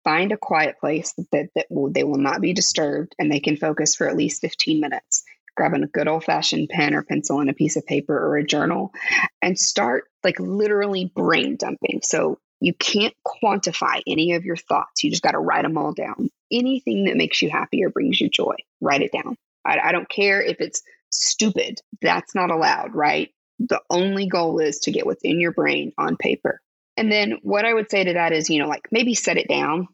find a quiet place that, that will, they will not be disturbed and they can focus for at least 15 minutes grabbing a good old fashioned pen or pencil and a piece of paper or a journal and start like literally brain dumping. So you can't quantify any of your thoughts. You just got to write them all down. Anything that makes you happy or brings you joy, write it down. I, I don't care if it's stupid, that's not allowed, right? The only goal is to get what's in your brain on paper. And then what I would say to that is, you know, like maybe set it down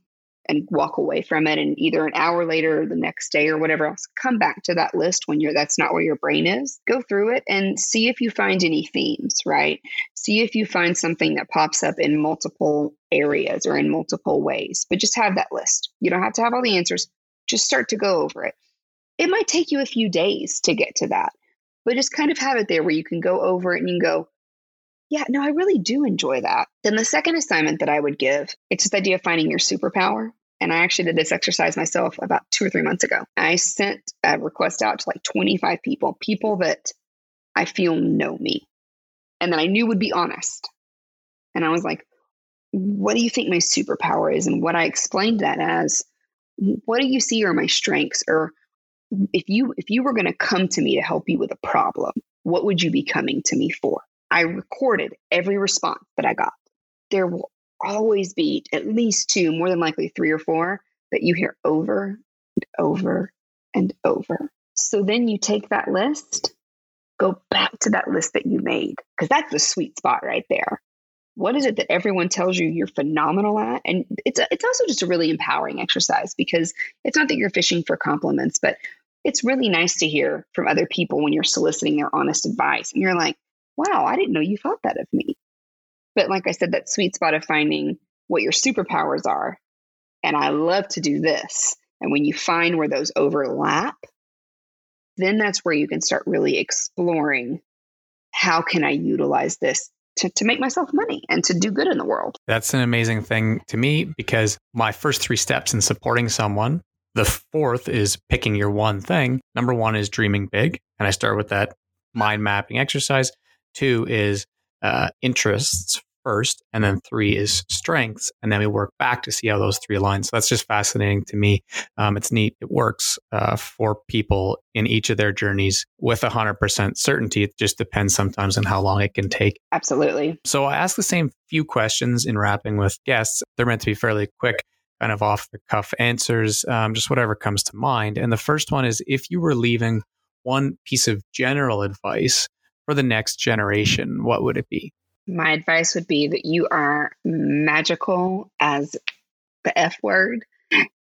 and walk away from it and either an hour later or the next day or whatever else come back to that list when you're that's not where your brain is go through it and see if you find any themes right see if you find something that pops up in multiple areas or in multiple ways but just have that list you don't have to have all the answers just start to go over it it might take you a few days to get to that but just kind of have it there where you can go over it and you can go yeah, no, I really do enjoy that. Then the second assignment that I would give, it's this idea of finding your superpower. And I actually did this exercise myself about two or three months ago. I sent a request out to like 25 people, people that I feel know me and that I knew would be honest. And I was like, what do you think my superpower is? And what I explained that as, what do you see are my strengths? Or if you if you were going to come to me to help you with a problem, what would you be coming to me for? I recorded every response that I got. There will always be at least two, more than likely three or four, that you hear over and over and over. So then you take that list, go back to that list that you made, because that's the sweet spot right there. What is it that everyone tells you you're phenomenal at? And it's a, it's also just a really empowering exercise because it's not that you're fishing for compliments, but it's really nice to hear from other people when you're soliciting their honest advice. And you're like, wow, I didn't know you thought that of me. But like I said, that sweet spot of finding what your superpowers are. And I love to do this. And when you find where those overlap, then that's where you can start really exploring how can I utilize this to, to make myself money and to do good in the world. That's an amazing thing to me because my first three steps in supporting someone, the fourth is picking your one thing. Number one is dreaming big. And I start with that mind mapping exercise. Two is uh, interests first, and then three is strengths, and then we work back to see how those three align. So that's just fascinating to me. Um, it's neat. It works uh, for people in each of their journeys with a hundred percent certainty. It just depends sometimes on how long it can take. Absolutely. So I ask the same few questions in wrapping with guests. They're meant to be fairly quick. Kind of off the cuff answers, um, just whatever comes to mind. And the first one is if you were leaving one piece of general advice for the next generation, what would it be? My advice would be that you are magical as the F word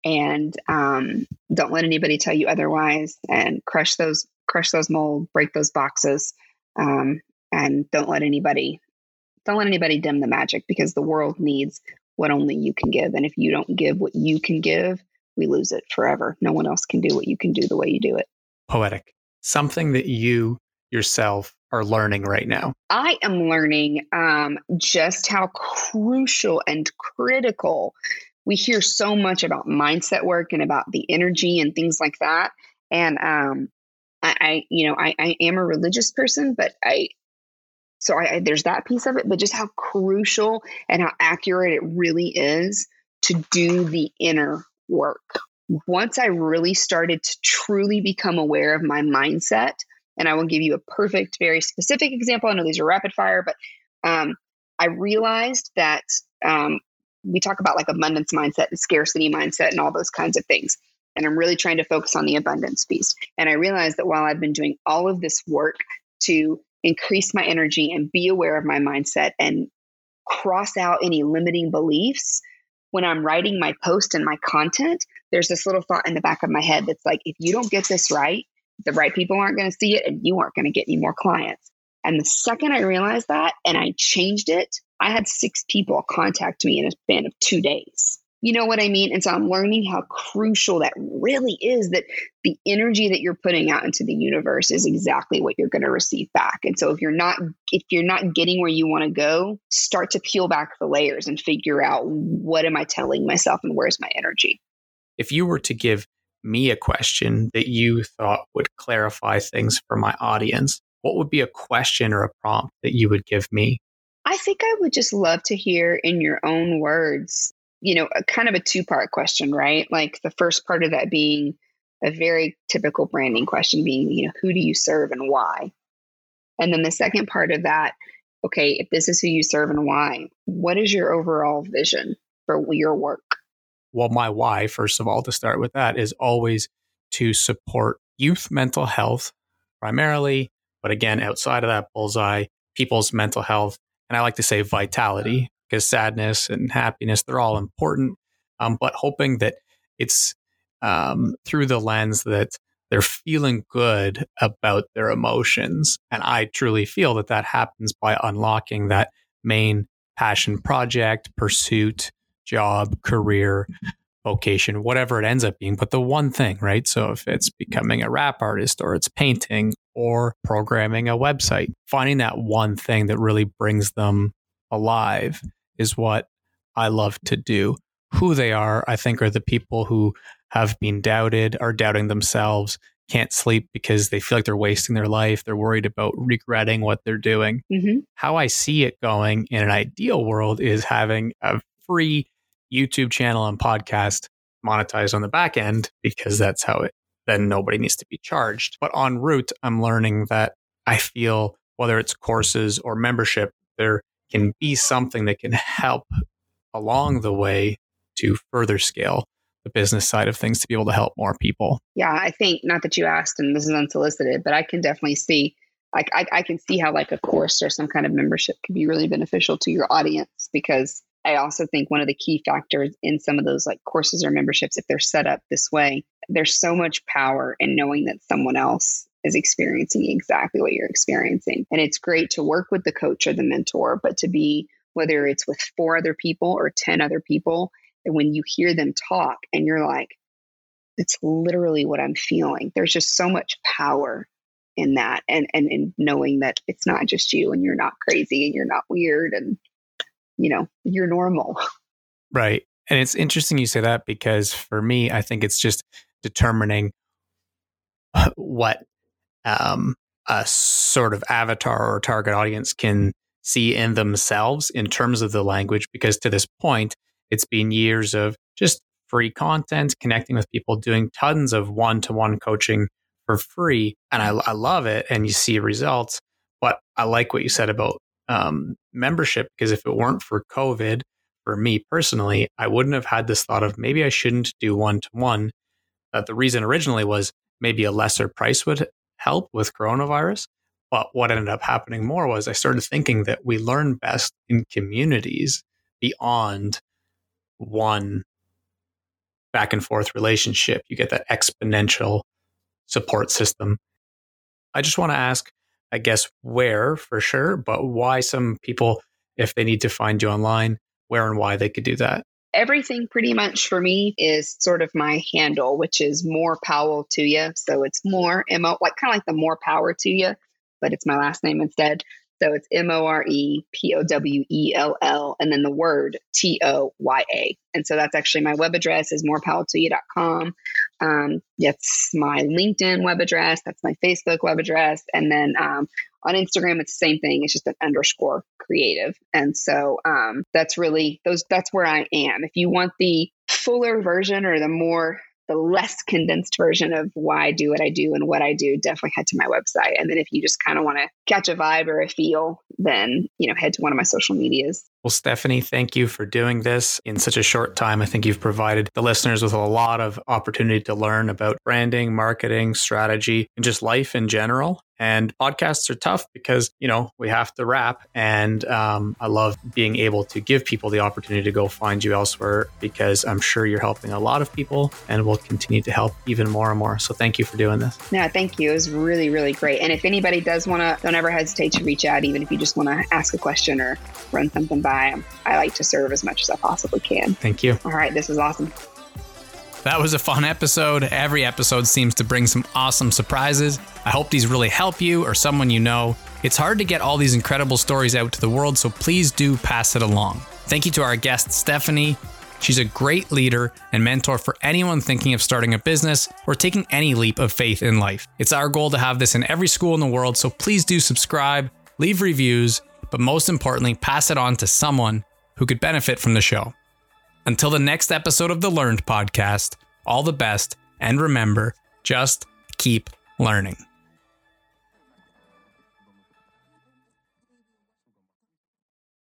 and um, don't let anybody tell you otherwise and crush those crush those mold break those boxes um, and don't let anybody don't let anybody dim the magic because the world needs what only you can give and if you don't give what you can give we lose it forever no one else can do what you can do the way you do it poetic something that you yourself are learning right now? I am learning um, just how crucial and critical we hear so much about mindset work and about the energy and things like that. And um, I, I, you know, I, I am a religious person, but I, so I, I, there's that piece of it, but just how crucial and how accurate it really is to do the inner work. Once I really started to truly become aware of my mindset, and I will give you a perfect, very specific example. I know these are rapid fire, but um, I realized that um, we talk about like abundance mindset and scarcity mindset and all those kinds of things. And I'm really trying to focus on the abundance piece. And I realized that while I've been doing all of this work to increase my energy and be aware of my mindset and cross out any limiting beliefs, when I'm writing my post and my content, there's this little thought in the back of my head that's like, if you don't get this right, the right people aren't going to see it and you aren't going to get any more clients. And the second I realized that and I changed it, I had six people contact me in a span of two days. You know what I mean? And so I'm learning how crucial that really is that the energy that you're putting out into the universe is exactly what you're going to receive back. And so if you're not if you're not getting where you want to go, start to peel back the layers and figure out what am I telling myself and where's my energy. If you were to give me a question that you thought would clarify things for my audience, what would be a question or a prompt that you would give me? I think I would just love to hear in your own words you know, a kind of a two part question, right? Like the first part of that being a very typical branding question being, you know, who do you serve and why? And then the second part of that, okay, if this is who you serve and why, what is your overall vision for your work? Well, my why, first of all, to start with that, is always to support youth mental health primarily, but again, outside of that bullseye, people's mental health. And I like to say vitality because sadness and happiness, they're all important. Um, but hoping that it's um, through the lens that they're feeling good about their emotions. And I truly feel that that happens by unlocking that main passion project, pursuit, job, career, vocation, whatever it ends up being. But the one thing, right? So if it's becoming a rap artist or it's painting or programming a website, finding that one thing that really brings them alive is what I love to do. Who they are, I think, are the people who have been doubted, are doubting themselves, can't sleep because they feel like they're wasting their life. They're worried about regretting what they're doing. Mm-hmm. How I see it going in an ideal world is having a free YouTube channel and podcast monetized on the back end because that's how it then nobody needs to be charged. But en route, I'm learning that I feel whether it's courses or membership, there can be something that can help along the way to further scale the business side of things to be able to help more people. Yeah, I think not that you asked, and this is unsolicited, but I can definitely see, like, I, I can see how like a course or some kind of membership could be really beneficial to your audience because I also think one of the key factors in some of those like courses or memberships, if they're set up this way, there's so much power in knowing that someone else is experiencing exactly what you're experiencing. And it's great to work with the coach or the mentor, but to be, whether it's with four other people or 10 other people, and when you hear them talk and you're like, it's literally what I'm feeling. There's just so much power in that and, and, and knowing that it's not just you and you're not crazy and you're not weird and, you know, you're normal. Right. And it's interesting you say that because for me, I think it's just determining what um, a sort of avatar or target audience can see in themselves in terms of the language. Because to this point, it's been years of just free content, connecting with people, doing tons of one to one coaching for free. And I, I, love it. And you see results. But I like what you said about um, membership because if it weren't for COVID, for me personally, I wouldn't have had this thought of maybe I shouldn't do one to one. That the reason originally was maybe a lesser price would help with coronavirus. But what ended up happening more was I started thinking that we learn best in communities beyond one back and forth relationship. You get that exponential support system. I just want to ask, I guess, where for sure, but why some people, if they need to find you online, where and why they could do that everything pretty much for me is sort of my handle, which is more Powell to you. So it's more M O, like kind of like the more power to you, but it's my last name instead. So it's M O R E P O W E L L and then the word T O Y A. And so that's actually my web address is morepowelltoyou.com. Um, that's my LinkedIn web address. That's my Facebook web address. And then um, on Instagram, it's the same thing. It's just an underscore creative. And so um, that's really those. That's where I am. If you want the fuller version or the more the less condensed version of why I do what I do and what I do, definitely head to my website. And then if you just kind of want to catch a vibe or a feel, then, you know, head to one of my social medias. Well, Stephanie, thank you for doing this in such a short time. I think you've provided the listeners with a lot of opportunity to learn about branding, marketing, strategy, and just life in general. And podcasts are tough because, you know, we have to wrap. And um, I love being able to give people the opportunity to go find you elsewhere because I'm sure you're helping a lot of people and will continue to help even more and more. So thank you for doing this. Yeah, thank you. It was really, really great. And if anybody does want to, don't ever hesitate to reach out, even if you just want to ask a question or run something by. I like to serve as much as I possibly can. Thank you. All right, this is awesome. That was a fun episode. Every episode seems to bring some awesome surprises. I hope these really help you or someone you know. It's hard to get all these incredible stories out to the world, so please do pass it along. Thank you to our guest, Stephanie. She's a great leader and mentor for anyone thinking of starting a business or taking any leap of faith in life. It's our goal to have this in every school in the world, so please do subscribe, leave reviews, but most importantly, pass it on to someone who could benefit from the show. Until the next episode of the Learned podcast, all the best, and remember, just keep learning.